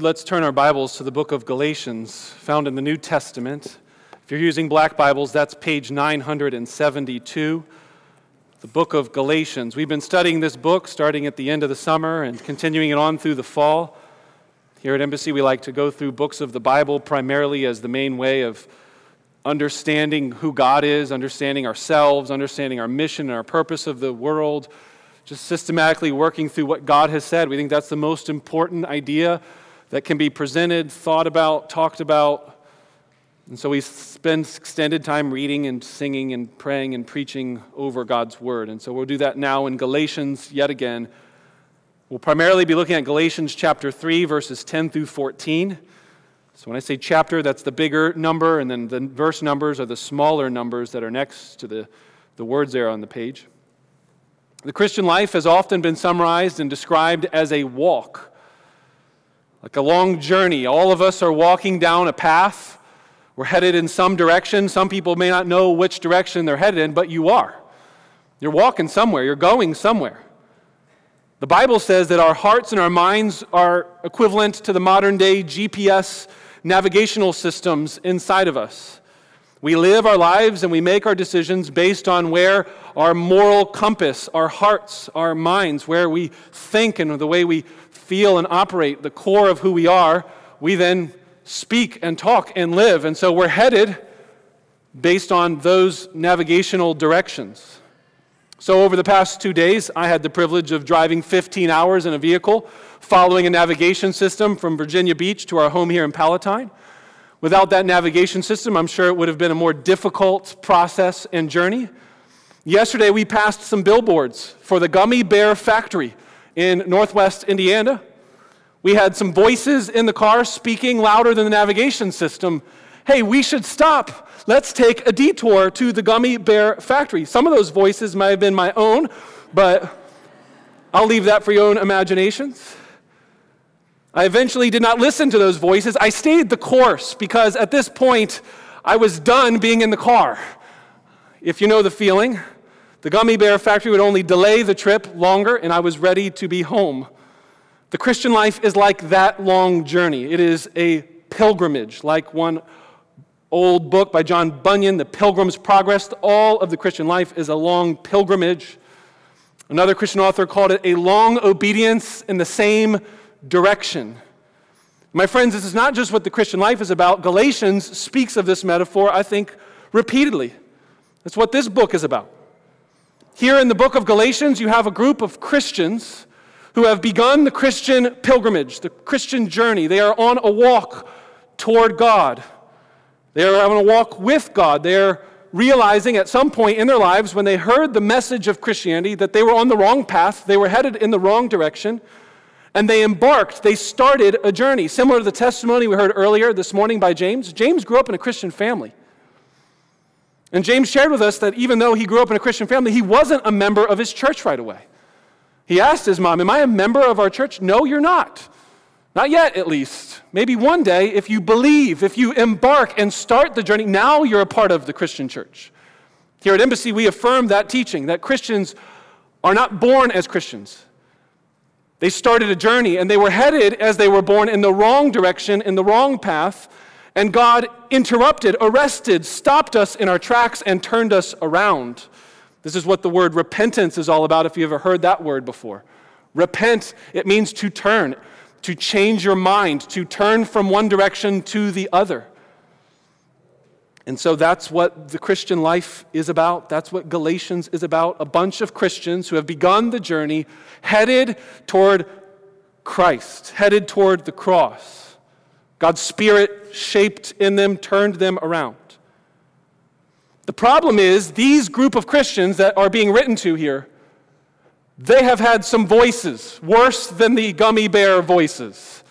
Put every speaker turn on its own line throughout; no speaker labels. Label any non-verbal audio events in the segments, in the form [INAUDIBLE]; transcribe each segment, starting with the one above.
Let's turn our Bibles to the book of Galatians, found in the New Testament. If you're using black Bibles, that's page 972. The book of Galatians. We've been studying this book starting at the end of the summer and continuing it on through the fall. Here at Embassy, we like to go through books of the Bible primarily as the main way of understanding who God is, understanding ourselves, understanding our mission and our purpose of the world, just systematically working through what God has said. We think that's the most important idea that can be presented, thought about, talked about. And so we spend extended time reading and singing and praying and preaching over God's word. And so we'll do that now in Galatians yet again. We'll primarily be looking at Galatians chapter 3, verses 10 through 14. So when I say chapter, that's the bigger number, and then the verse numbers are the smaller numbers that are next to the, the words there on the page. The Christian life has often been summarized and described as a walk like a long journey. All of us are walking down a path. We're headed in some direction. Some people may not know which direction they're headed in, but you are. You're walking somewhere, you're going somewhere. The Bible says that our hearts and our minds are equivalent to the modern day GPS navigational systems inside of us. We live our lives and we make our decisions based on where our moral compass, our hearts, our minds, where we think and the way we feel and operate, the core of who we are, we then speak and talk and live. And so we're headed based on those navigational directions. So, over the past two days, I had the privilege of driving 15 hours in a vehicle following a navigation system from Virginia Beach to our home here in Palatine. Without that navigation system, I'm sure it would have been a more difficult process and journey. Yesterday, we passed some billboards for the Gummy Bear Factory in northwest Indiana. We had some voices in the car speaking louder than the navigation system. Hey, we should stop. Let's take a detour to the Gummy Bear Factory. Some of those voices might have been my own, but I'll leave that for your own imaginations. I eventually did not listen to those voices. I stayed the course because at this point, I was done being in the car. If you know the feeling, the gummy bear factory would only delay the trip longer, and I was ready to be home. The Christian life is like that long journey. It is a pilgrimage, like one old book by John Bunyan, The Pilgrim's Progress. All of the Christian life is a long pilgrimage. Another Christian author called it a long obedience in the same direction. My friends, this is not just what the Christian life is about. Galatians speaks of this metaphor, I think, repeatedly. That's what this book is about. Here in the book of Galatians, you have a group of Christians who have begun the Christian pilgrimage, the Christian journey. They are on a walk toward God. They are on a walk with God. They are realizing at some point in their lives when they heard the message of Christianity that they were on the wrong path, they were headed in the wrong direction, and they embarked, they started a journey. Similar to the testimony we heard earlier this morning by James. James grew up in a Christian family. And James shared with us that even though he grew up in a Christian family, he wasn't a member of his church right away. He asked his mom, Am I a member of our church? No, you're not. Not yet, at least. Maybe one day, if you believe, if you embark and start the journey, now you're a part of the Christian church. Here at Embassy, we affirm that teaching that Christians are not born as Christians. They started a journey and they were headed as they were born in the wrong direction, in the wrong path, and God interrupted, arrested, stopped us in our tracks, and turned us around. This is what the word repentance is all about, if you ever heard that word before. Repent, it means to turn, to change your mind, to turn from one direction to the other. And so that's what the Christian life is about. That's what Galatians is about. A bunch of Christians who have begun the journey headed toward Christ, headed toward the cross. God's Spirit shaped in them, turned them around. The problem is, these group of Christians that are being written to here, they have had some voices worse than the gummy bear voices,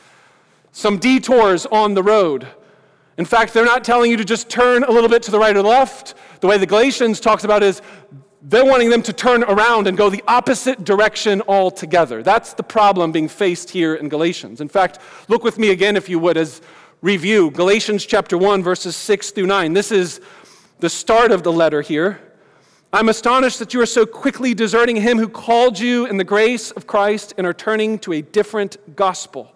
some detours on the road. In fact, they're not telling you to just turn a little bit to the right or the left. The way the Galatians talks about is they're wanting them to turn around and go the opposite direction altogether. That's the problem being faced here in Galatians. In fact, look with me again, if you would, as review Galatians chapter 1, verses 6 through 9. This is the start of the letter here. I'm astonished that you are so quickly deserting him who called you in the grace of Christ and are turning to a different gospel.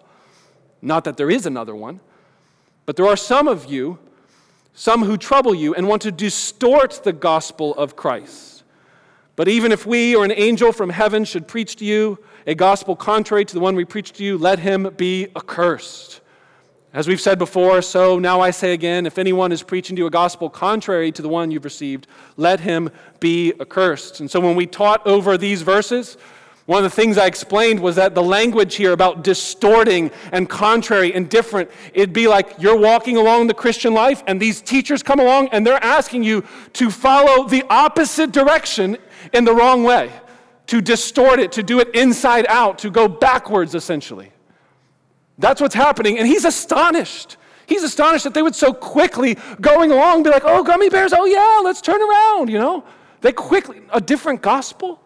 Not that there is another one, but there are some of you, some who trouble you and want to distort the gospel of Christ. But even if we or an angel from heaven should preach to you a gospel contrary to the one we preach to you, let him be accursed. As we've said before, so now I say again if anyone is preaching to you a gospel contrary to the one you've received, let him be accursed. And so when we taught over these verses, one of the things I explained was that the language here about distorting and contrary and different, it'd be like you're walking along the Christian life and these teachers come along and they're asking you to follow the opposite direction in the wrong way, to distort it, to do it inside out, to go backwards essentially. That's what's happening. And he's astonished. He's astonished that they would so quickly going along be like, oh, gummy bears, oh yeah, let's turn around, you know? They quickly, a different gospel?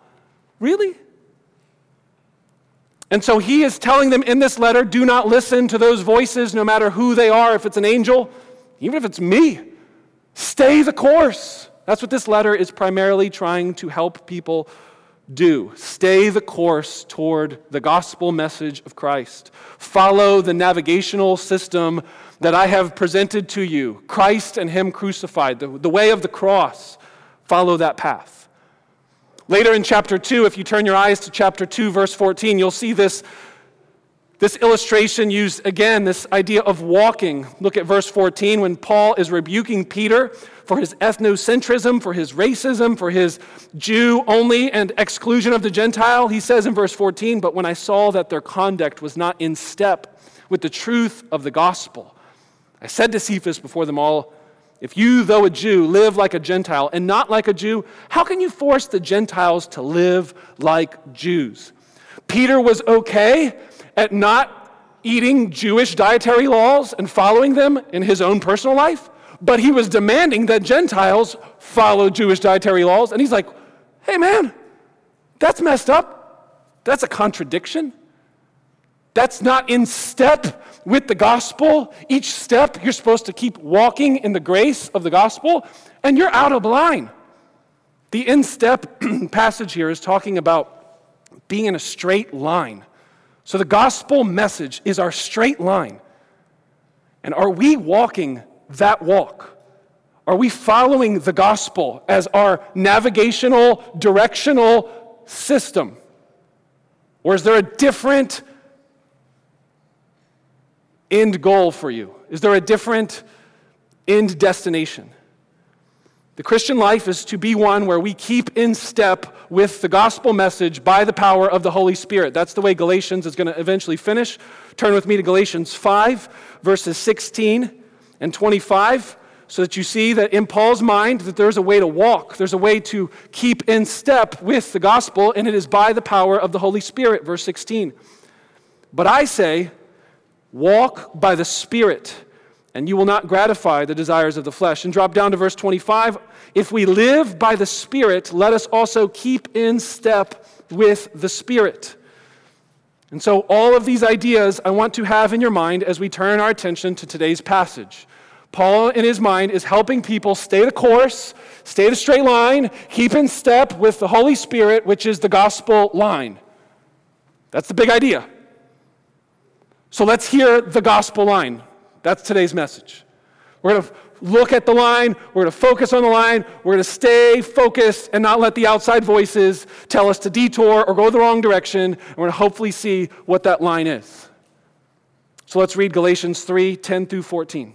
Really? And so he is telling them in this letter do not listen to those voices, no matter who they are, if it's an angel, even if it's me. Stay the course. That's what this letter is primarily trying to help people do. Stay the course toward the gospel message of Christ. Follow the navigational system that I have presented to you Christ and Him crucified, the, the way of the cross. Follow that path. Later in chapter 2, if you turn your eyes to chapter 2, verse 14, you'll see this, this illustration used again, this idea of walking. Look at verse 14 when Paul is rebuking Peter for his ethnocentrism, for his racism, for his Jew only and exclusion of the Gentile. He says in verse 14, But when I saw that their conduct was not in step with the truth of the gospel, I said to Cephas before them all, if you, though a Jew, live like a Gentile and not like a Jew, how can you force the Gentiles to live like Jews? Peter was okay at not eating Jewish dietary laws and following them in his own personal life, but he was demanding that Gentiles follow Jewish dietary laws. And he's like, hey, man, that's messed up. That's a contradiction. That's not in step with the gospel. Each step, you're supposed to keep walking in the grace of the gospel, and you're out of line. The in step [CLEARS THROAT] passage here is talking about being in a straight line. So the gospel message is our straight line. And are we walking that walk? Are we following the gospel as our navigational, directional system? Or is there a different end goal for you? Is there a different end destination? The Christian life is to be one where we keep in step with the gospel message by the power of the Holy Spirit. That's the way Galatians is going to eventually finish. Turn with me to Galatians 5, verses 16 and 25, so that you see that in Paul's mind that there's a way to walk, there's a way to keep in step with the gospel, and it is by the power of the Holy Spirit. Verse 16. But I say, Walk by the Spirit, and you will not gratify the desires of the flesh. And drop down to verse 25. If we live by the Spirit, let us also keep in step with the Spirit. And so, all of these ideas I want to have in your mind as we turn our attention to today's passage. Paul, in his mind, is helping people stay the course, stay the straight line, keep in step with the Holy Spirit, which is the gospel line. That's the big idea. So let's hear the gospel line. That's today's message. We're going to look at the line, we're going to focus on the line, we're going to stay focused and not let the outside voices tell us to detour or go the wrong direction. And we're going to hopefully see what that line is. So let's read Galatians 3 10 through 14.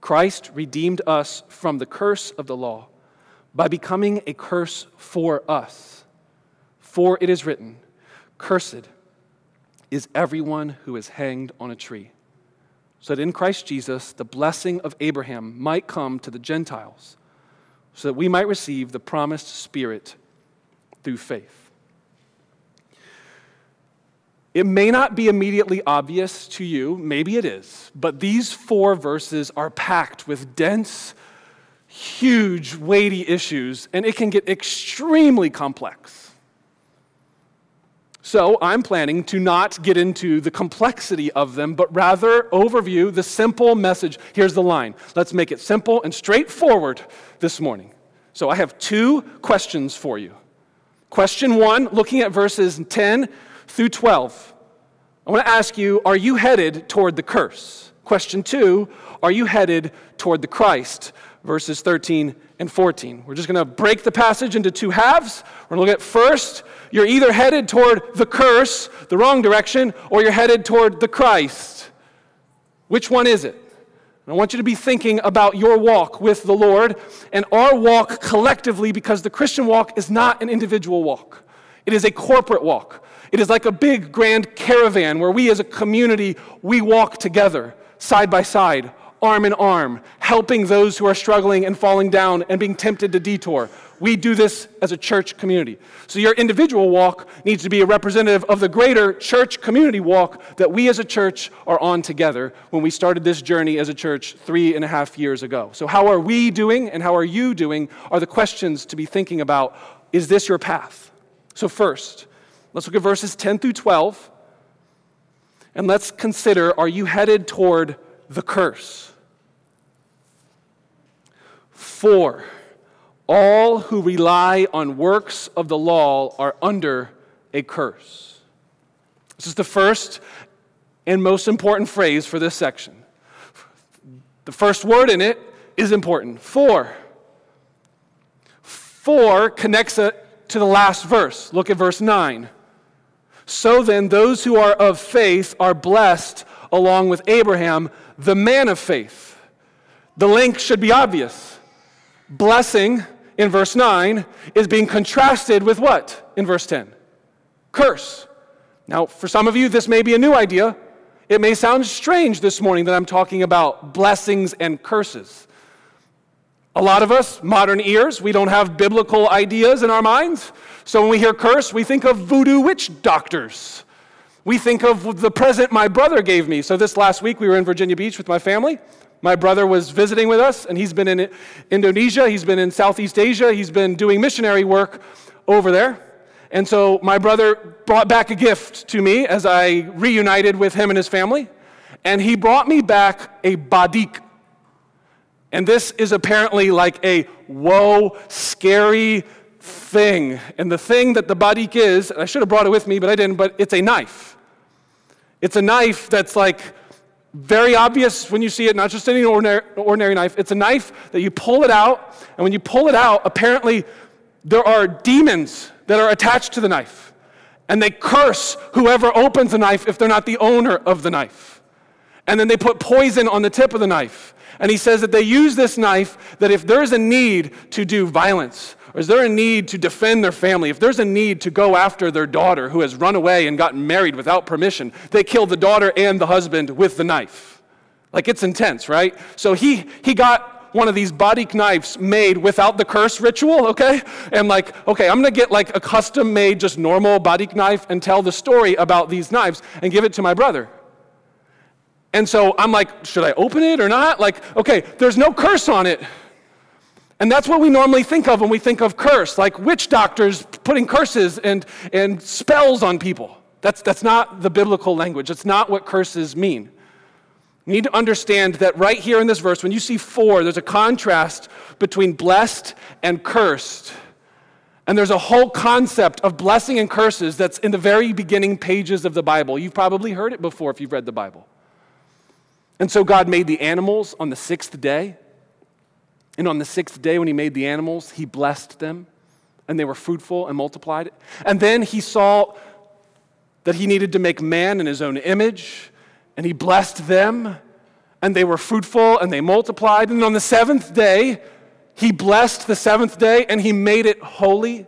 Christ redeemed us from the curse of the law by becoming a curse for us. For it is written, Cursed is everyone who is hanged on a tree, so that in Christ Jesus the blessing of Abraham might come to the Gentiles, so that we might receive the promised Spirit through faith. It may not be immediately obvious to you, maybe it is, but these four verses are packed with dense, huge, weighty issues, and it can get extremely complex. So, I'm planning to not get into the complexity of them, but rather overview the simple message. Here's the line. Let's make it simple and straightforward this morning. So, I have two questions for you. Question one, looking at verses 10 through 12. I want to ask you Are you headed toward the curse? Question two, Are you headed toward the Christ? Verses 13 and 14. We're just going to break the passage into two halves. We're going to look at first, you're either headed toward the curse, the wrong direction, or you're headed toward the Christ. Which one is it? I want you to be thinking about your walk with the Lord and our walk collectively because the Christian walk is not an individual walk. It is a corporate walk. It is like a big grand caravan where we as a community, we walk together, side by side, arm in arm, helping those who are struggling and falling down and being tempted to detour. We do this as a church community. So your individual walk needs to be a representative of the greater church community walk that we as a church are on together when we started this journey as a church three and a half years ago. So, how are we doing and how are you doing are the questions to be thinking about. Is this your path? So, first, let's look at verses 10 through 12 and let's consider are you headed toward the curse? For all who rely on works of the law are under a curse. This is the first and most important phrase for this section. The first word in it is important. For. For connects it to the last verse. Look at verse 9. So then, those who are of faith are blessed along with Abraham, the man of faith. The link should be obvious. Blessing in verse 9 is being contrasted with what in verse 10? Curse. Now, for some of you, this may be a new idea. It may sound strange this morning that I'm talking about blessings and curses. A lot of us, modern ears, we don't have biblical ideas in our minds. So when we hear curse, we think of voodoo witch doctors. We think of the present my brother gave me. So this last week, we were in Virginia Beach with my family. My brother was visiting with us, and he's been in Indonesia, he's been in Southeast Asia, he's been doing missionary work over there. And so my brother brought back a gift to me as I reunited with him and his family. And he brought me back a badik. And this is apparently like a whoa, scary thing. And the thing that the badik is, I should have brought it with me, but I didn't, but it's a knife. It's a knife that's like very obvious when you see it, not just any ordinary, ordinary knife. It's a knife that you pull it out, and when you pull it out, apparently there are demons that are attached to the knife. And they curse whoever opens the knife if they're not the owner of the knife. And then they put poison on the tip of the knife. And he says that they use this knife that if there's a need to do violence, or is there a need to defend their family? If there's a need to go after their daughter who has run away and gotten married without permission, they kill the daughter and the husband with the knife. Like it's intense, right? So he, he got one of these badik knives made without the curse ritual, okay? And like, okay, I'm gonna get like a custom made, just normal badik knife and tell the story about these knives and give it to my brother. And so I'm like, should I open it or not? Like, okay, there's no curse on it. And that's what we normally think of when we think of curse, like witch doctors putting curses and, and spells on people. That's, that's not the biblical language. That's not what curses mean. You need to understand that right here in this verse, when you see for, there's a contrast between blessed and cursed. And there's a whole concept of blessing and curses that's in the very beginning pages of the Bible. You've probably heard it before if you've read the Bible. And so God made the animals on the sixth day. And on the sixth day, when he made the animals, he blessed them, and they were fruitful and multiplied. And then he saw that he needed to make man in his own image, and he blessed them, and they were fruitful and they multiplied. And on the seventh day, he blessed the seventh day and he made it holy.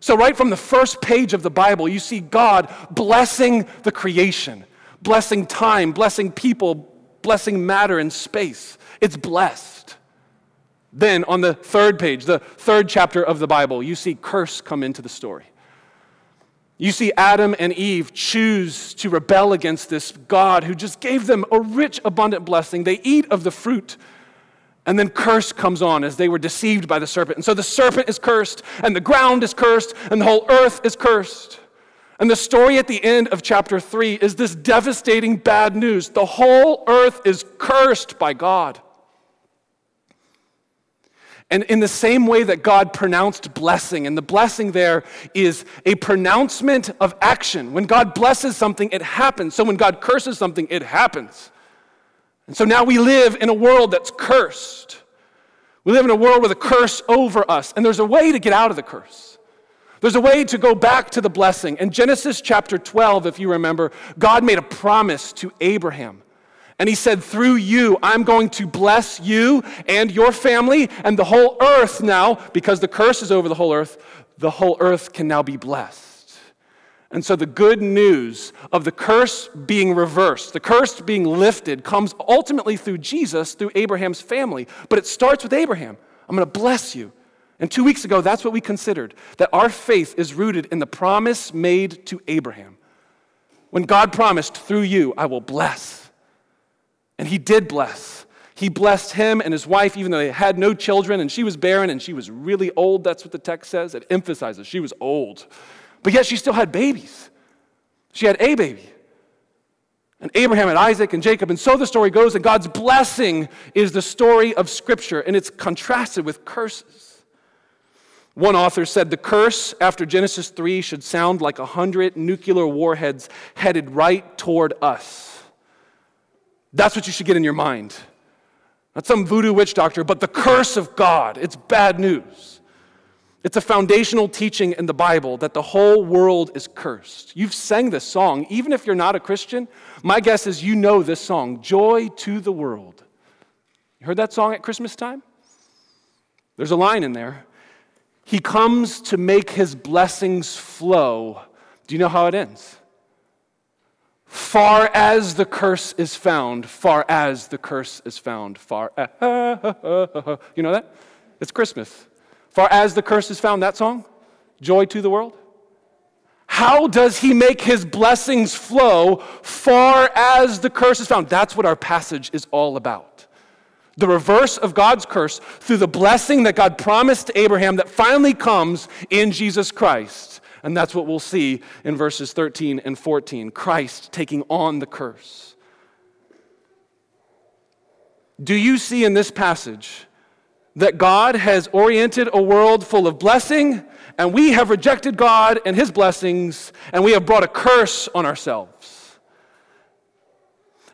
So, right from the first page of the Bible, you see God blessing the creation, blessing time, blessing people, blessing matter and space. It's blessed. Then, on the third page, the third chapter of the Bible, you see curse come into the story. You see Adam and Eve choose to rebel against this God who just gave them a rich, abundant blessing. They eat of the fruit, and then curse comes on as they were deceived by the serpent. And so the serpent is cursed, and the ground is cursed, and the whole earth is cursed. And the story at the end of chapter 3 is this devastating bad news. The whole earth is cursed by God. And in the same way that God pronounced blessing, and the blessing there is a pronouncement of action. When God blesses something, it happens. So when God curses something, it happens. And so now we live in a world that's cursed. We live in a world with a curse over us, and there's a way to get out of the curse. There's a way to go back to the blessing. In Genesis chapter 12, if you remember, God made a promise to Abraham and he said, Through you, I'm going to bless you and your family and the whole earth now, because the curse is over the whole earth, the whole earth can now be blessed. And so the good news of the curse being reversed, the curse being lifted, comes ultimately through Jesus, through Abraham's family. But it starts with Abraham. I'm going to bless you. And two weeks ago, that's what we considered that our faith is rooted in the promise made to Abraham. When God promised, through you, I will bless. And he did bless. He blessed him and his wife, even though they had no children, and she was barren and she was really old. That's what the text says. It emphasizes she was old. But yet she still had babies. She had a baby. And Abraham and Isaac and Jacob. And so the story goes, and God's blessing is the story of Scripture, and it's contrasted with curses. One author said the curse after Genesis 3 should sound like a hundred nuclear warheads headed right toward us. That's what you should get in your mind. Not some voodoo witch doctor, but the curse of God. It's bad news. It's a foundational teaching in the Bible that the whole world is cursed. You've sang this song. Even if you're not a Christian, my guess is you know this song, Joy to the World. You heard that song at Christmas time? There's a line in there. He comes to make his blessings flow. Do you know how it ends? Far as the curse is found, far as the curse is found, far. [LAUGHS] you know that? It's Christmas. Far as the curse is found, that song? Joy to the world? How does he make his blessings flow far as the curse is found? That's what our passage is all about. The reverse of God's curse through the blessing that God promised to Abraham that finally comes in Jesus Christ. And that's what we'll see in verses 13 and 14 Christ taking on the curse. Do you see in this passage that God has oriented a world full of blessing, and we have rejected God and his blessings, and we have brought a curse on ourselves?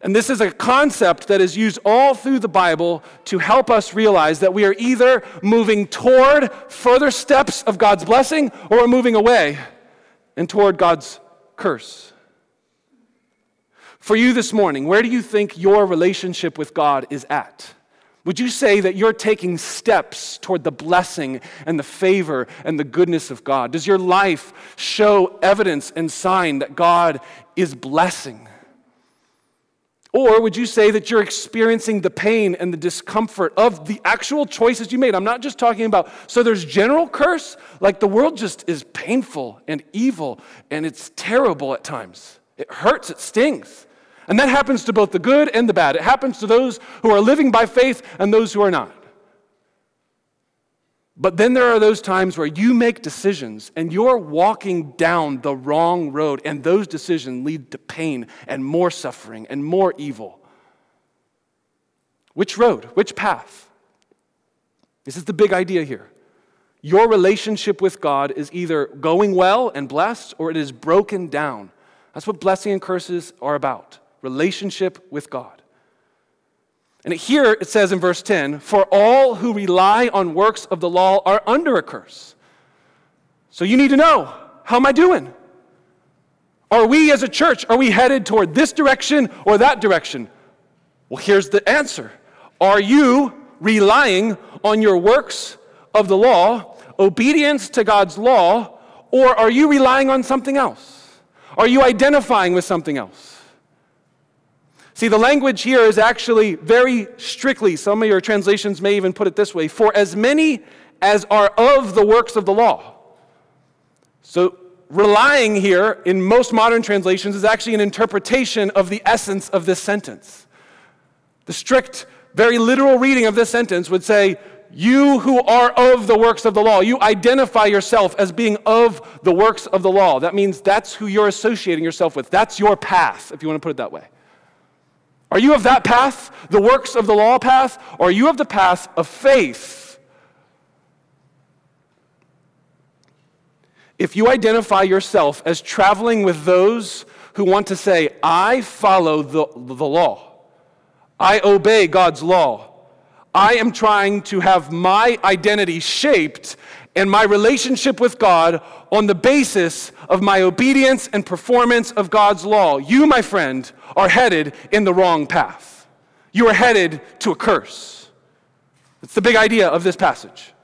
And this is a concept that is used all through the Bible to help us realize that we are either moving toward further steps of God's blessing or moving away and toward God's curse. For you this morning, where do you think your relationship with God is at? Would you say that you're taking steps toward the blessing and the favor and the goodness of God? Does your life show evidence and sign that God is blessing? Or would you say that you're experiencing the pain and the discomfort of the actual choices you made? I'm not just talking about, so there's general curse, like the world just is painful and evil and it's terrible at times. It hurts, it stings. And that happens to both the good and the bad. It happens to those who are living by faith and those who are not. But then there are those times where you make decisions and you're walking down the wrong road, and those decisions lead to pain and more suffering and more evil. Which road? Which path? This is the big idea here. Your relationship with God is either going well and blessed or it is broken down. That's what blessing and curses are about relationship with God. And here it says in verse 10 For all who rely on works of the law are under a curse. So you need to know how am I doing? Are we as a church, are we headed toward this direction or that direction? Well, here's the answer Are you relying on your works of the law, obedience to God's law, or are you relying on something else? Are you identifying with something else? See, the language here is actually very strictly, some of your translations may even put it this way for as many as are of the works of the law. So relying here in most modern translations is actually an interpretation of the essence of this sentence. The strict, very literal reading of this sentence would say, You who are of the works of the law, you identify yourself as being of the works of the law. That means that's who you're associating yourself with. That's your path, if you want to put it that way. Are you of that path, the works of the law path, or are you of the path of faith? If you identify yourself as traveling with those who want to say, I follow the, the law, I obey God's law, I am trying to have my identity shaped and my relationship with God on the basis of my obedience and performance of God's law, you, my friend, are headed in the wrong path. You are headed to a curse. That's the big idea of this passage.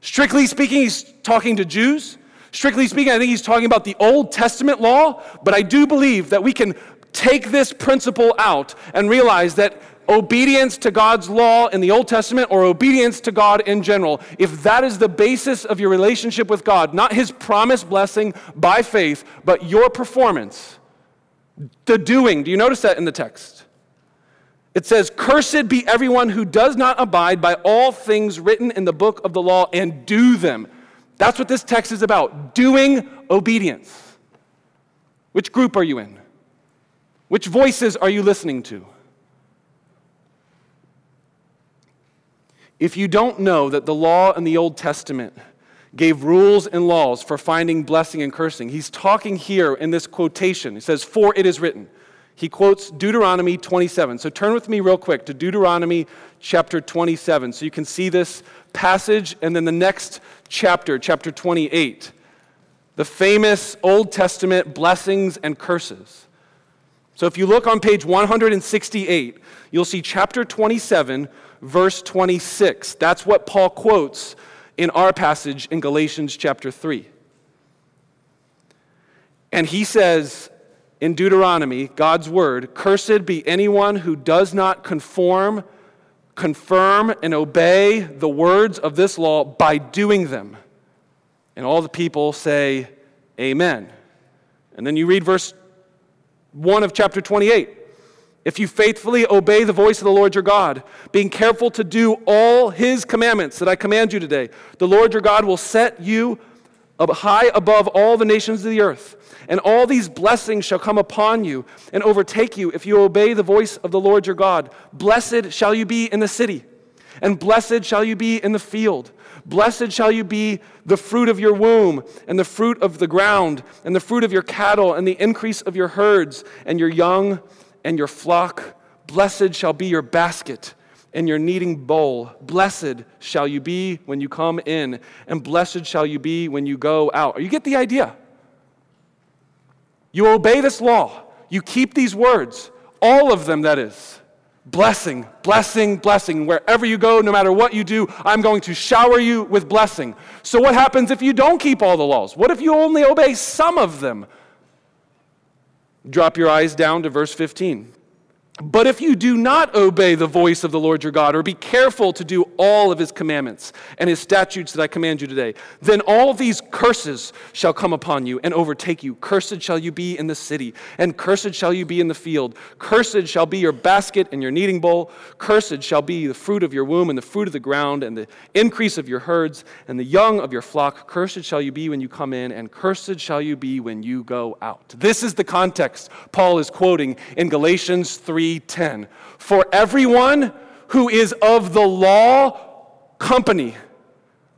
Strictly speaking, he's talking to Jews. Strictly speaking, I think he's talking about the Old Testament law, but I do believe that we can take this principle out and realize that obedience to God's law in the Old Testament or obedience to God in general, if that is the basis of your relationship with God, not his promised blessing by faith, but your performance, the doing, do you notice that in the text? It says, Cursed be everyone who does not abide by all things written in the book of the law and do them. That's what this text is about doing obedience. Which group are you in? Which voices are you listening to? If you don't know that the law in the Old Testament gave rules and laws for finding blessing and cursing, he's talking here in this quotation. He says, For it is written he quotes Deuteronomy 27. So turn with me real quick to Deuteronomy chapter 27 so you can see this passage and then the next chapter, chapter 28. The famous Old Testament blessings and curses. So if you look on page 168, you'll see chapter 27, verse 26. That's what Paul quotes in our passage in Galatians chapter 3. And he says, in Deuteronomy, God's word, cursed be anyone who does not conform, confirm, and obey the words of this law by doing them. And all the people say, Amen. And then you read verse 1 of chapter 28. If you faithfully obey the voice of the Lord your God, being careful to do all his commandments that I command you today, the Lord your God will set you high above all the nations of the earth. And all these blessings shall come upon you and overtake you if you obey the voice of the Lord your God. Blessed shall you be in the city, and blessed shall you be in the field. Blessed shall you be the fruit of your womb, and the fruit of the ground, and the fruit of your cattle, and the increase of your herds, and your young and your flock. Blessed shall be your basket and your kneading bowl. Blessed shall you be when you come in, and blessed shall you be when you go out. You get the idea? You obey this law, you keep these words, all of them, that is. Blessing, blessing, blessing. Wherever you go, no matter what you do, I'm going to shower you with blessing. So, what happens if you don't keep all the laws? What if you only obey some of them? Drop your eyes down to verse 15. But if you do not obey the voice of the Lord your God, or be careful to do all of his commandments and his statutes that I command you today, then all these curses shall come upon you and overtake you. Cursed shall you be in the city, and cursed shall you be in the field. Cursed shall be your basket and your kneading bowl. Cursed shall be the fruit of your womb, and the fruit of the ground, and the increase of your herds, and the young of your flock. Cursed shall you be when you come in, and cursed shall you be when you go out. This is the context Paul is quoting in Galatians 3. 3:10. For everyone who is of the law company,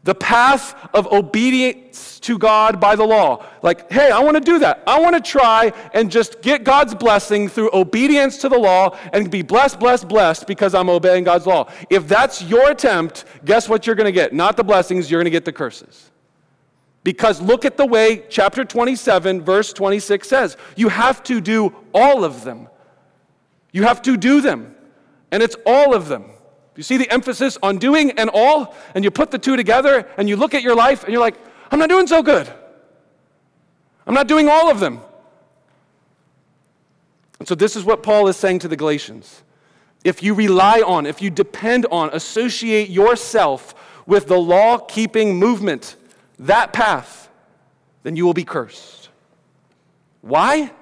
the path of obedience to God by the law. Like, hey, I want to do that. I want to try and just get God's blessing through obedience to the law and be blessed, blessed, blessed because I'm obeying God's law. If that's your attempt, guess what you're going to get? Not the blessings, you're going to get the curses. Because look at the way chapter 27, verse 26 says you have to do all of them. You have to do them, and it's all of them. You see the emphasis on doing and all, and you put the two together, and you look at your life, and you're like, I'm not doing so good. I'm not doing all of them. And so, this is what Paul is saying to the Galatians. If you rely on, if you depend on, associate yourself with the law keeping movement, that path, then you will be cursed. Why?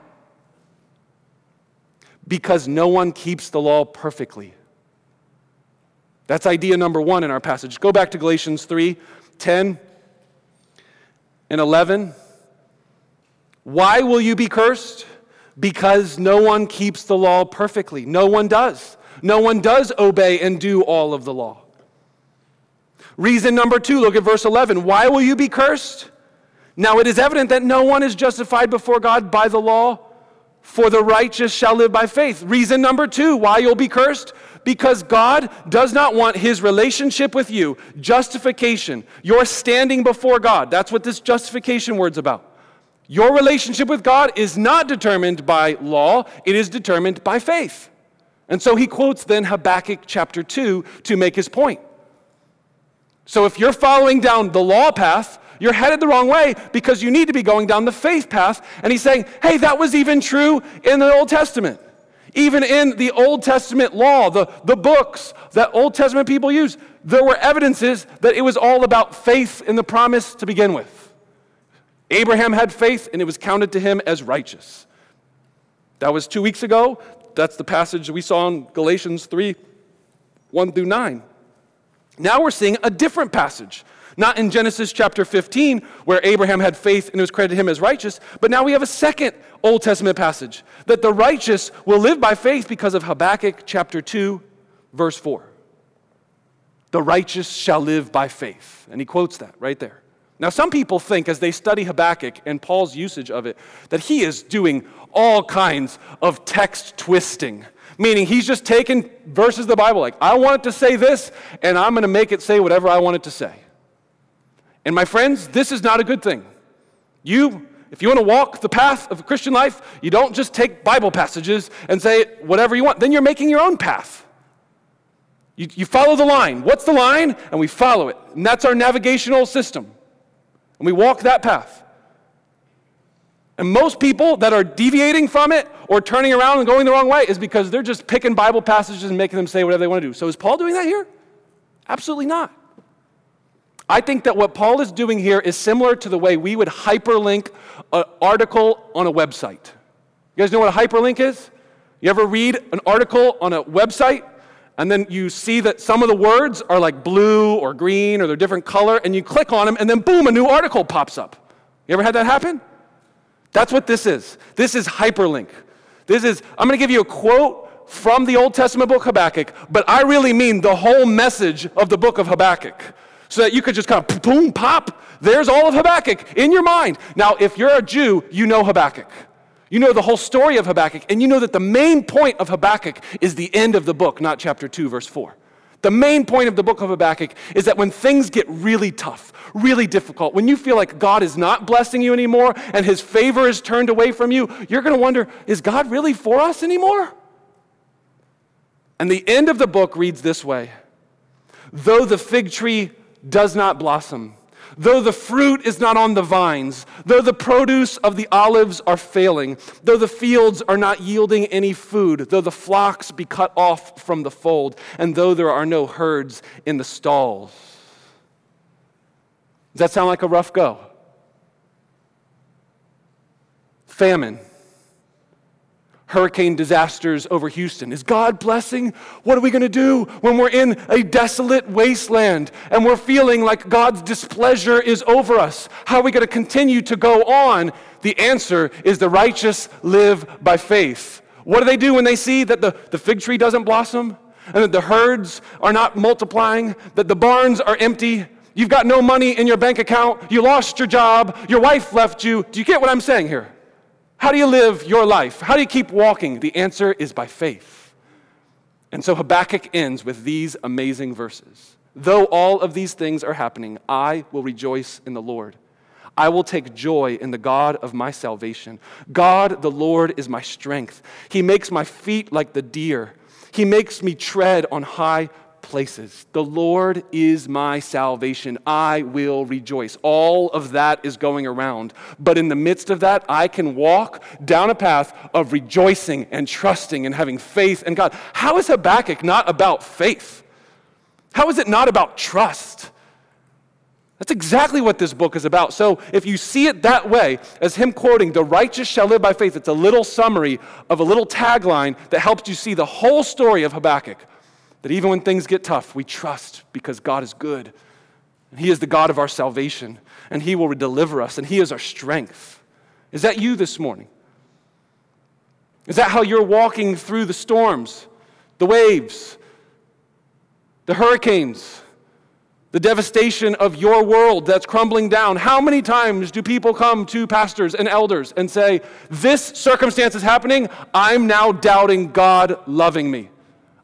Because no one keeps the law perfectly. That's idea number one in our passage. Go back to Galatians 3 10 and 11. Why will you be cursed? Because no one keeps the law perfectly. No one does. No one does obey and do all of the law. Reason number two, look at verse 11. Why will you be cursed? Now it is evident that no one is justified before God by the law, for the righteous shall live by faith. Reason number two, why you'll be cursed? Because God does not want his relationship with you, justification, your standing before God. That's what this justification word's about. Your relationship with God is not determined by law, it is determined by faith. And so he quotes then Habakkuk chapter 2 to make his point. So if you're following down the law path, you're headed the wrong way because you need to be going down the faith path. And he's saying, hey, that was even true in the Old Testament. Even in the Old Testament law, the, the books that Old Testament people use, there were evidences that it was all about faith in the promise to begin with. Abraham had faith and it was counted to him as righteous. That was two weeks ago. That's the passage we saw in Galatians 3 1 through 9. Now we're seeing a different passage. Not in Genesis chapter 15, where Abraham had faith and it was credited him as righteous, but now we have a second Old Testament passage that the righteous will live by faith because of Habakkuk chapter 2, verse 4. The righteous shall live by faith. And he quotes that right there. Now, some people think as they study Habakkuk and Paul's usage of it that he is doing all kinds of text twisting, meaning he's just taking verses of the Bible, like, I want it to say this, and I'm going to make it say whatever I want it to say. And my friends, this is not a good thing. You, if you want to walk the path of a Christian life, you don't just take Bible passages and say whatever you want. Then you're making your own path. You, you follow the line. What's the line? And we follow it. And that's our navigational system. And we walk that path. And most people that are deviating from it or turning around and going the wrong way is because they're just picking Bible passages and making them say whatever they want to do. So is Paul doing that here? Absolutely not. I think that what Paul is doing here is similar to the way we would hyperlink an article on a website. You guys know what a hyperlink is? You ever read an article on a website and then you see that some of the words are like blue or green or they're different color, and you click on them, and then boom, a new article pops up. You ever had that happen? That's what this is. This is hyperlink. This is, I'm going to give you a quote from the Old Testament book Habakkuk, but I really mean the whole message of the book of Habakkuk. So that you could just kind of boom, pop, there's all of Habakkuk in your mind. Now, if you're a Jew, you know Habakkuk. You know the whole story of Habakkuk, and you know that the main point of Habakkuk is the end of the book, not chapter 2, verse 4. The main point of the book of Habakkuk is that when things get really tough, really difficult, when you feel like God is not blessing you anymore and his favor is turned away from you, you're going to wonder, is God really for us anymore? And the end of the book reads this way Though the fig tree does not blossom, Though the fruit is not on the vines, though the produce of the olives are failing, though the fields are not yielding any food, though the flocks be cut off from the fold, and though there are no herds in the stalls. Does that sound like a rough go? Famine hurricane disasters over Houston. Is God blessing? What are we going to do when we're in a desolate wasteland and we're feeling like God's displeasure is over us? How are we going to continue to go on? The answer is the righteous live by faith. What do they do when they see that the, the fig tree doesn't blossom and that the herds are not multiplying, that the barns are empty? You've got no money in your bank account. You lost your job. Your wife left you. Do you get what I'm saying here? How do you live your life? How do you keep walking? The answer is by faith. And so Habakkuk ends with these amazing verses. Though all of these things are happening, I will rejoice in the Lord. I will take joy in the God of my salvation. God, the Lord, is my strength. He makes my feet like the deer. He makes me tread on high places. The Lord is my salvation. I will rejoice. All of that is going around. But in the midst of that, I can walk down a path of rejoicing and trusting and having faith in God. How is Habakkuk not about faith? How is it not about trust? That's exactly what this book is about. So if you see it that way, as him quoting, the righteous shall live by faith, it's a little summary of a little tagline that helps you see the whole story of Habakkuk. That even when things get tough, we trust because God is good. And he is the God of our salvation, and he will deliver us, and he is our strength. Is that you this morning? Is that how you're walking through the storms, the waves, the hurricanes? the devastation of your world that's crumbling down. How many times do people come to pastors and elders and say, This circumstance is happening, I'm now doubting God loving me.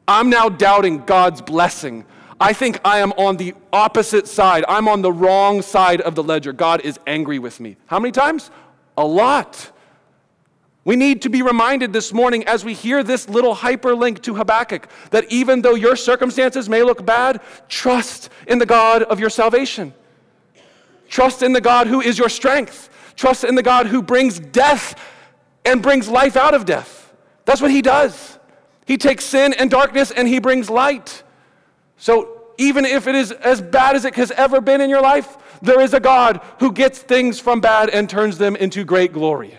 I'm now doubting God's blessing. I think I am on the opposite side. I'm on the wrong side of the ledger. God is angry with me. How many times? A lot. We need to be reminded this morning as we hear this little hyperlink to Habakkuk that even though your circumstances may look bad, trust in the God of your salvation. Trust in the God who is your strength. Trust in the God who brings death and brings life out of death. That's what he does. He takes sin and darkness and he brings light. So even if it is as bad as it has ever been in your life, there is a God who gets things from bad and turns them into great glory.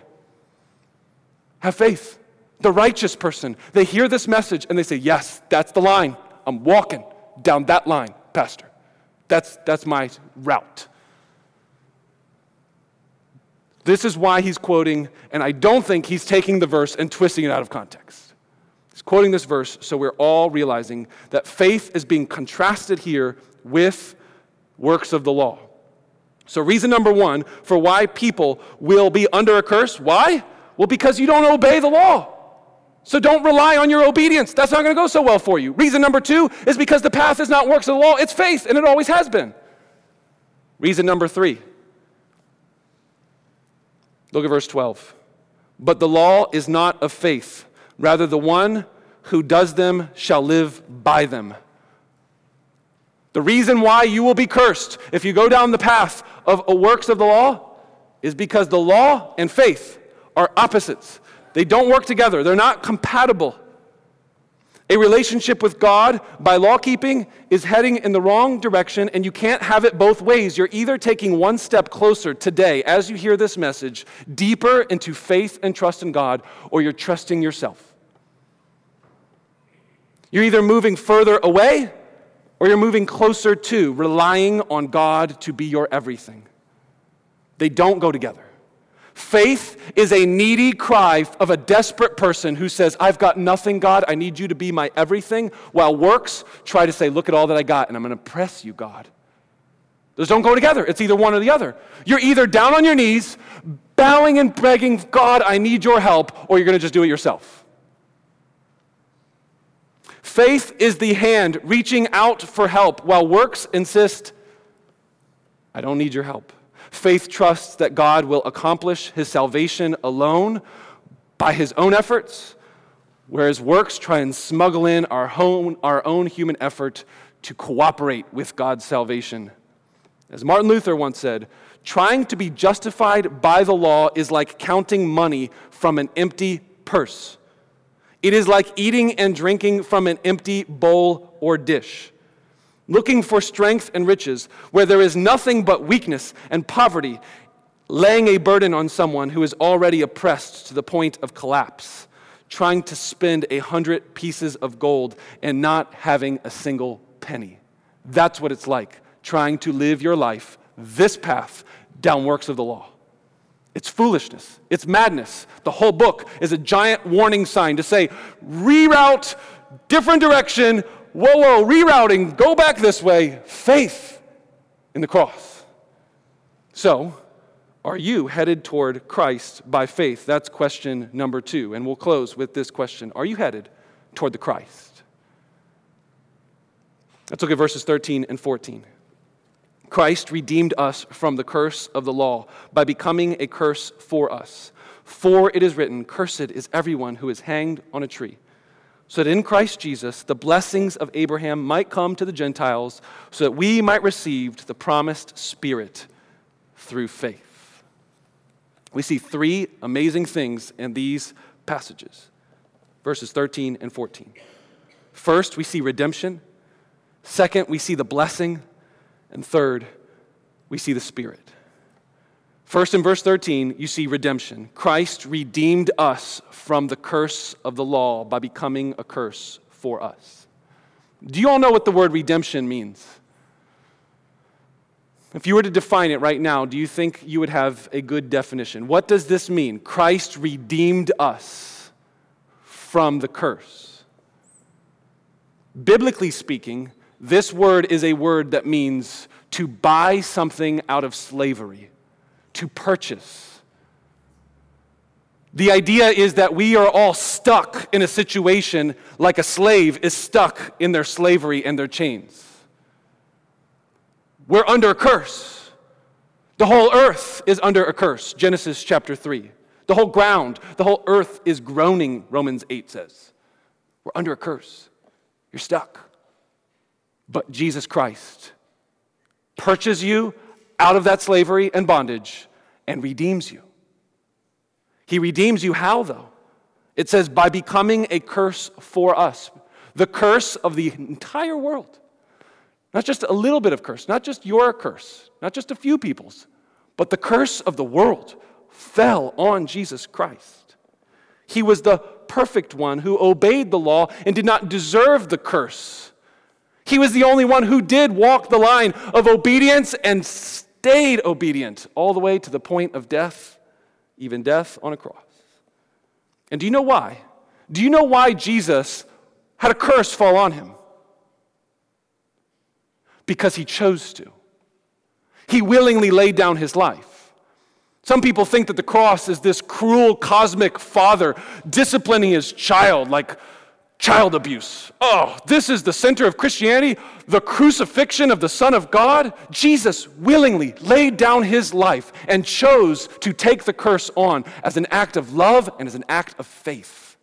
Have faith. The righteous person, they hear this message and they say, Yes, that's the line. I'm walking down that line, Pastor. That's, that's my route. This is why he's quoting, and I don't think he's taking the verse and twisting it out of context. He's quoting this verse so we're all realizing that faith is being contrasted here with works of the law. So, reason number one for why people will be under a curse why? Well, because you don't obey the law. So don't rely on your obedience. That's not going to go so well for you. Reason number two is because the path is not works of the law, it's faith, and it always has been. Reason number three. Look at verse 12. But the law is not of faith. Rather, the one who does them shall live by them. The reason why you will be cursed if you go down the path of uh, works of the law is because the law and faith are opposites. They don't work together, they're not compatible. A relationship with God by law keeping is heading in the wrong direction, and you can't have it both ways. You're either taking one step closer today, as you hear this message, deeper into faith and trust in God, or you're trusting yourself. You're either moving further away or you're moving closer to relying on God to be your everything. They don't go together. Faith is a needy cry of a desperate person who says, I've got nothing, God. I need you to be my everything. While works try to say, Look at all that I got, and I'm going to press you, God. Those don't go together. It's either one or the other. You're either down on your knees, bowing and begging, God, I need your help, or you're going to just do it yourself. Faith is the hand reaching out for help, while works insist, I don't need your help. Faith trusts that God will accomplish his salvation alone by his own efforts, whereas works try and smuggle in our own, our own human effort to cooperate with God's salvation. As Martin Luther once said, trying to be justified by the law is like counting money from an empty purse. It is like eating and drinking from an empty bowl or dish looking for strength and riches, where there is nothing but weakness and poverty, laying a burden on someone who is already oppressed to the point of collapse, trying to spend a hundred pieces of gold and not having a single penny. That's what it's like trying to live your life this path down works of the law. It's foolishness. It's madness. The whole book is a giant warning sign to say, reroute, different direction, whoa, whoa, rerouting, go back this way, faith in the cross. So, are you headed toward Christ by faith? That's question number two. And we'll close with this question Are you headed toward the Christ? Let's look at verses 13 and 14. Christ redeemed us from the curse of the law by becoming a curse for us. For it is written, Cursed is everyone who is hanged on a tree so that in Christ Jesus the blessings of Abraham might come to the Gentiles, so that we might receive the promised Spirit through faith. We see three amazing things in these passages verses 13 and 14. First, we see redemption. Second, we see the blessing. And third, we see the Spirit. First, in verse 13, you see redemption. Christ redeemed us from the curse of the law by becoming a curse for us. Do you all know what the word redemption means? If you were to define it right now, do you think you would have a good definition? What does this mean? Christ redeemed us from the curse. Biblically speaking, this word is a word that means to buy something out of slavery, to purchase. The idea is that we are all stuck in a situation like a slave is stuck in their slavery and their chains. We're under a curse. The whole earth is under a curse, Genesis chapter 3. The whole ground, the whole earth is groaning, Romans 8 says. We're under a curse. You're stuck. But Jesus Christ purchases you out of that slavery and bondage and redeems you. He redeems you how, though? It says, by becoming a curse for us, the curse of the entire world. Not just a little bit of curse, not just your curse, not just a few people's, but the curse of the world fell on Jesus Christ. He was the perfect one who obeyed the law and did not deserve the curse. He was the only one who did walk the line of obedience and stayed obedient all the way to the point of death, even death on a cross. And do you know why? Do you know why Jesus had a curse fall on him? because he chose to. He willingly laid down his life. Some people think that the cross is this cruel cosmic father disciplining his child like child abuse. Oh, this is the center of Christianity, the crucifixion of the Son of God. Jesus willingly laid down his life and chose to take the curse on as an act of love and as an act of faith.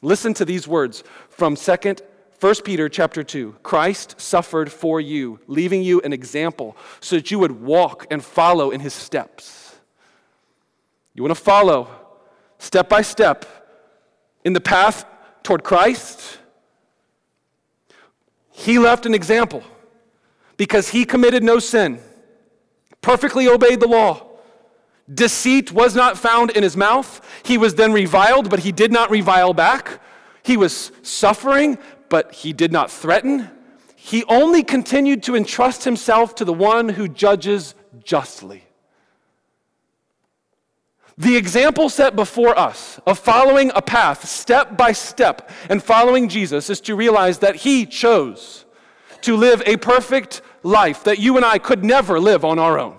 Listen to these words from 2nd 1 Peter chapter 2 Christ suffered for you, leaving you an example so that you would walk and follow in his steps. You want to follow step by step in the path toward Christ? He left an example because he committed no sin, perfectly obeyed the law. Deceit was not found in his mouth. He was then reviled, but he did not revile back. He was suffering, but he did not threaten. He only continued to entrust himself to the one who judges justly. The example set before us of following a path step by step and following Jesus is to realize that he chose to live a perfect life that you and I could never live on our own.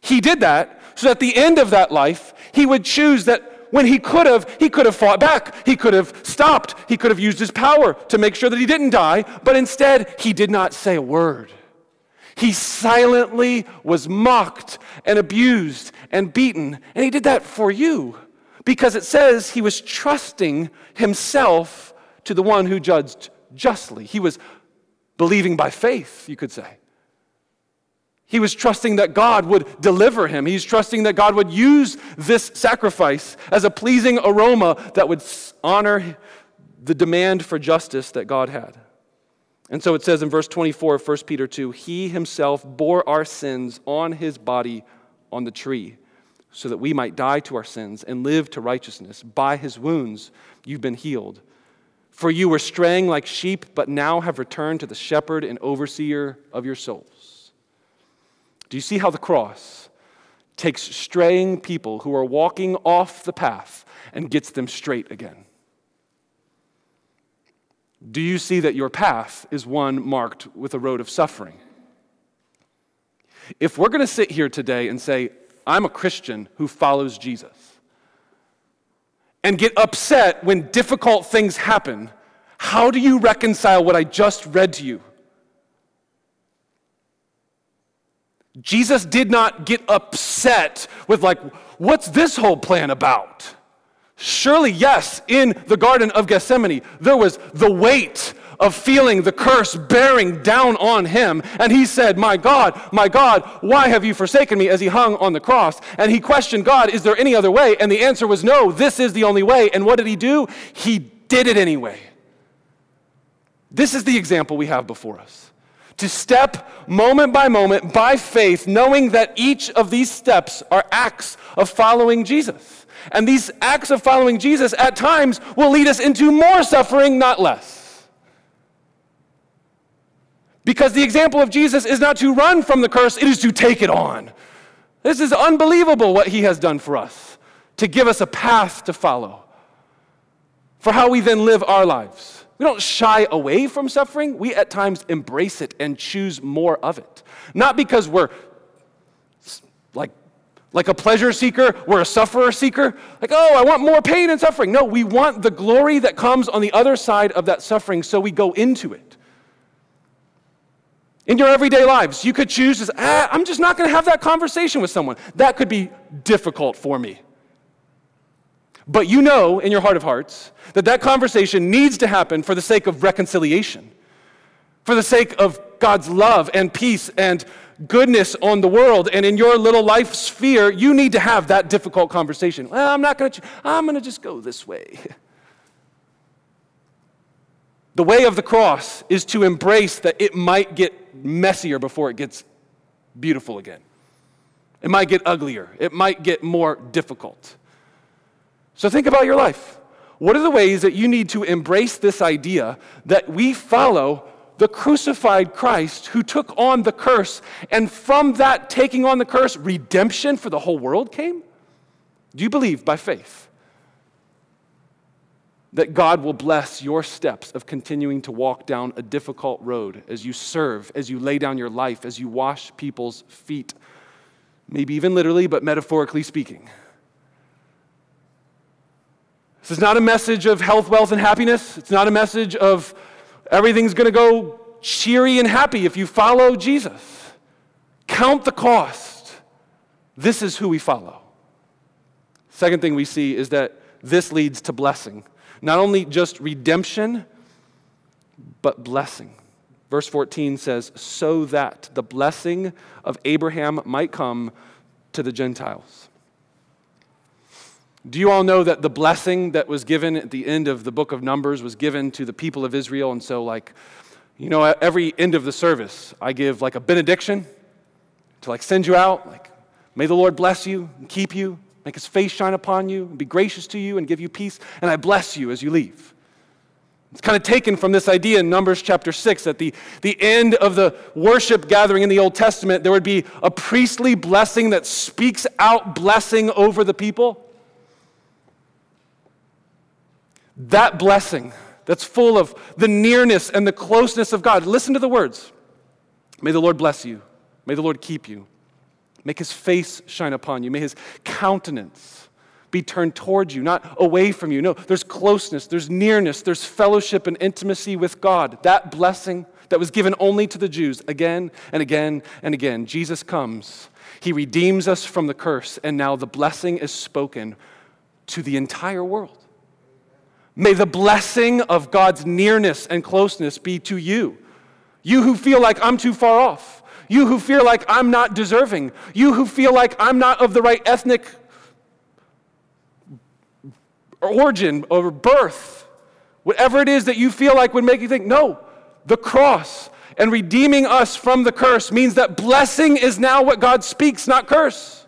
He did that so at the end of that life, he would choose that when he could have, he could have fought back. He could have stopped. He could have used his power to make sure that he didn't die, but instead, he did not say a word. He silently was mocked and abused and beaten, and he did that for you because it says he was trusting himself to the one who judged justly. He was believing by faith, you could say. He was trusting that God would deliver him. He's trusting that God would use this sacrifice as a pleasing aroma that would honor the demand for justice that God had. And so it says in verse 24 of 1 Peter 2 He himself bore our sins on his body on the tree, so that we might die to our sins and live to righteousness. By his wounds you've been healed. For you were straying like sheep, but now have returned to the shepherd and overseer of your souls. Do you see how the cross takes straying people who are walking off the path and gets them straight again? Do you see that your path is one marked with a road of suffering? If we're going to sit here today and say, I'm a Christian who follows Jesus, and get upset when difficult things happen, how do you reconcile what I just read to you? Jesus did not get upset with, like, what's this whole plan about? Surely, yes, in the Garden of Gethsemane, there was the weight of feeling the curse bearing down on him. And he said, My God, my God, why have you forsaken me as he hung on the cross? And he questioned God, Is there any other way? And the answer was no, this is the only way. And what did he do? He did it anyway. This is the example we have before us. To step moment by moment by faith, knowing that each of these steps are acts of following Jesus. And these acts of following Jesus at times will lead us into more suffering, not less. Because the example of Jesus is not to run from the curse, it is to take it on. This is unbelievable what he has done for us to give us a path to follow for how we then live our lives. We don't shy away from suffering, we at times embrace it and choose more of it. Not because we're like a pleasure seeker, we're a sufferer seeker. Like, oh, I want more pain and suffering. No, we want the glory that comes on the other side of that suffering, so we go into it. In your everyday lives, you could choose ah, I'm just not going to have that conversation with someone. That could be difficult for me. But you know in your heart of hearts that that conversation needs to happen for the sake of reconciliation, for the sake of God's love and peace and goodness on the world and in your little life sphere, you need to have that difficult conversation. Well, I'm not going to, I'm going to just go this way. [LAUGHS] The way of the cross is to embrace that it might get messier before it gets beautiful again. It might get uglier. It might get more difficult. So think about your life. What are the ways that you need to embrace this idea that we follow the crucified Christ who took on the curse, and from that taking on the curse, redemption for the whole world came? Do you believe by faith that God will bless your steps of continuing to walk down a difficult road as you serve, as you lay down your life, as you wash people's feet? Maybe even literally, but metaphorically speaking. This is not a message of health, wealth, and happiness. It's not a message of everything's going to go cheery and happy if you follow Jesus. Count the cost. This is who we follow. Second thing we see is that this leads to blessing. Not only just redemption, but blessing. Verse 14 says, so that the blessing of Abraham might come to the Gentiles. Do you all know that the blessing that was given at the end of the book of Numbers was given to the people of Israel? And so, like, you know, at every end of the service, I give like a benediction to like send you out. Like, may the Lord bless you and keep you, make his face shine upon you, and be gracious to you and give you peace. And I bless you as you leave. It's kind of taken from this idea in Numbers chapter 6 at the, the end of the worship gathering in the Old Testament, there would be a priestly blessing that speaks out blessing over the people. That blessing that's full of the nearness and the closeness of God. Listen to the words May the Lord bless you, may the Lord keep you, make his face shine upon you, may his countenance be turned towards you, not away from you. No, there's closeness, there's nearness, there's fellowship and intimacy with God. That blessing that was given only to the Jews again and again and again. Jesus comes, he redeems us from the curse, and now the blessing is spoken to the entire world. May the blessing of God's nearness and closeness be to you. You who feel like I'm too far off. You who feel like I'm not deserving. You who feel like I'm not of the right ethnic origin or birth. Whatever it is that you feel like would make you think, no, the cross and redeeming us from the curse means that blessing is now what God speaks, not curse.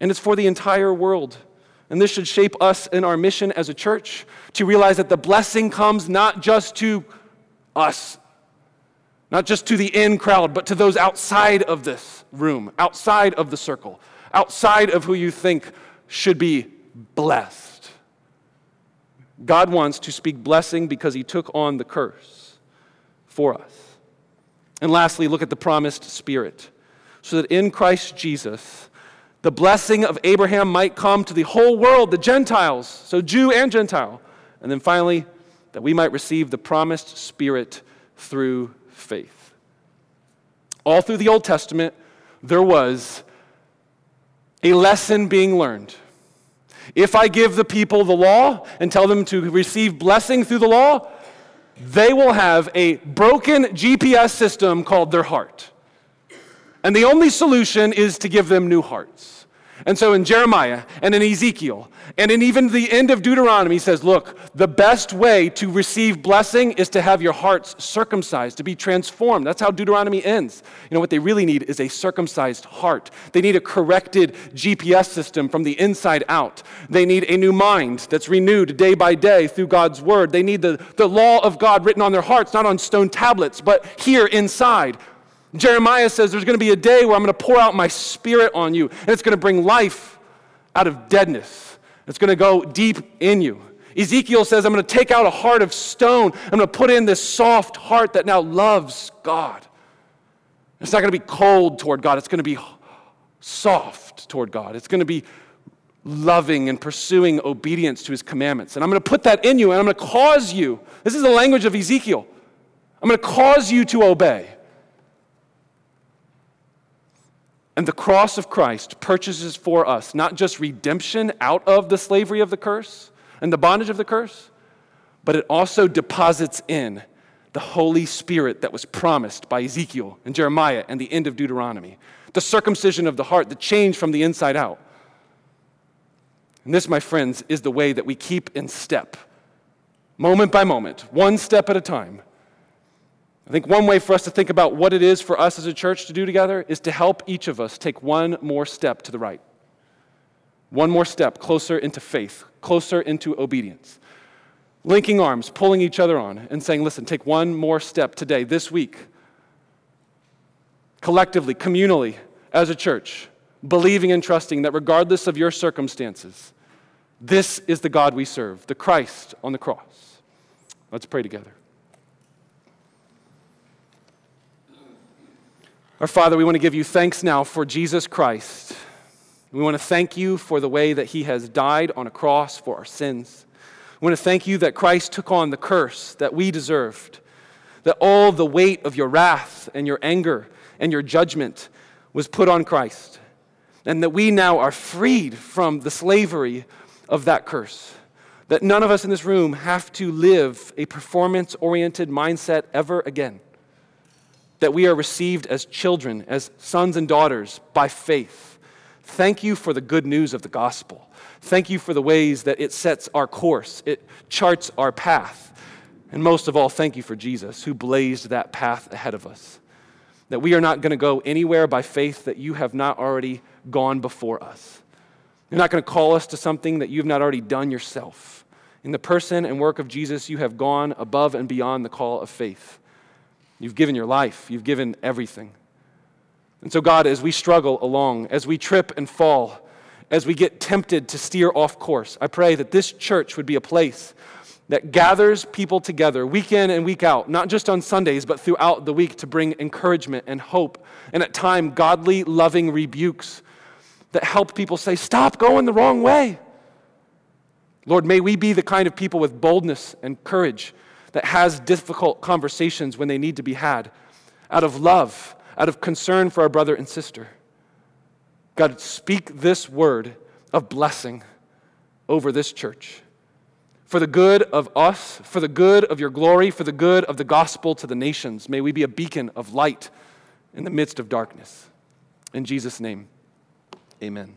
And it's for the entire world. And this should shape us in our mission as a church to realize that the blessing comes not just to us, not just to the in crowd, but to those outside of this room, outside of the circle, outside of who you think should be blessed. God wants to speak blessing because he took on the curse for us. And lastly, look at the promised Spirit, so that in Christ Jesus, the blessing of Abraham might come to the whole world, the Gentiles, so Jew and Gentile. And then finally, that we might receive the promised Spirit through faith. All through the Old Testament, there was a lesson being learned. If I give the people the law and tell them to receive blessing through the law, they will have a broken GPS system called their heart. And the only solution is to give them new hearts. And so in Jeremiah and in Ezekiel and in even the end of Deuteronomy, he says, Look, the best way to receive blessing is to have your hearts circumcised, to be transformed. That's how Deuteronomy ends. You know, what they really need is a circumcised heart. They need a corrected GPS system from the inside out. They need a new mind that's renewed day by day through God's word. They need the, the law of God written on their hearts, not on stone tablets, but here inside Jeremiah says there's going to be a day where I'm going to pour out my spirit on you, and it's going to bring life out of deadness. It's going to go deep in you. Ezekiel says, I'm going to take out a heart of stone. I'm going to put in this soft heart that now loves God. It's not going to be cold toward God, it's going to be soft toward God. It's going to be loving and pursuing obedience to his commandments. And I'm going to put that in you, and I'm going to cause you. This is the language of Ezekiel. I'm going to cause you to obey. And the cross of Christ purchases for us not just redemption out of the slavery of the curse and the bondage of the curse, but it also deposits in the Holy Spirit that was promised by Ezekiel and Jeremiah and the end of Deuteronomy. The circumcision of the heart, the change from the inside out. And this, my friends, is the way that we keep in step, moment by moment, one step at a time I think one way for us to think about what it is for us as a church to do together is to help each of us take one more step to the right. One more step closer into faith, closer into obedience. Linking arms, pulling each other on, and saying, listen, take one more step today, this week, collectively, communally, as a church, believing and trusting that regardless of your circumstances, this is the God we serve, the Christ on the cross. Let's pray together. Our Father, we want to give you thanks now for Jesus Christ. We want to thank you for the way that he has died on a cross for our sins. We want to thank you that Christ took on the curse that we deserved, that all the weight of your wrath and your anger and your judgment was put on Christ, and that we now are freed from the slavery of that curse. That none of us in this room have to live a performance oriented mindset ever again that we are received as children, as sons and daughters by faith. Thank you for the good news of the gospel. Thank you for the ways that it sets our course, it charts our path. And most of all, thank you for Jesus, who blazed that path ahead of us. That we are not going to go anywhere by faith that you have not already gone before us. You're not going to call us to something that you've not already done yourself. In the person and work of Jesus, you have gone above and beyond the call of faith. You've given your life, you've given everything. And so, God, as we struggle along, as we trip and fall, as we get tempted to steer off course, I pray that this church would be a place that gathers people together week in and week out, not just on Sundays, but throughout the week to bring encouragement and hope, and at time, godly, loving rebukes that help people say, Stop going the wrong way. Lord, may we be the kind of people with boldness and courage that has difficult conversations when they need to be had out of love, out of concern for our brother and sister. God, speak this word of blessing over this church for the good of us, for the good of your glory, for the good of the gospel to the nations. May we be a beacon of light in the midst of darkness. In Jesus' name, amen.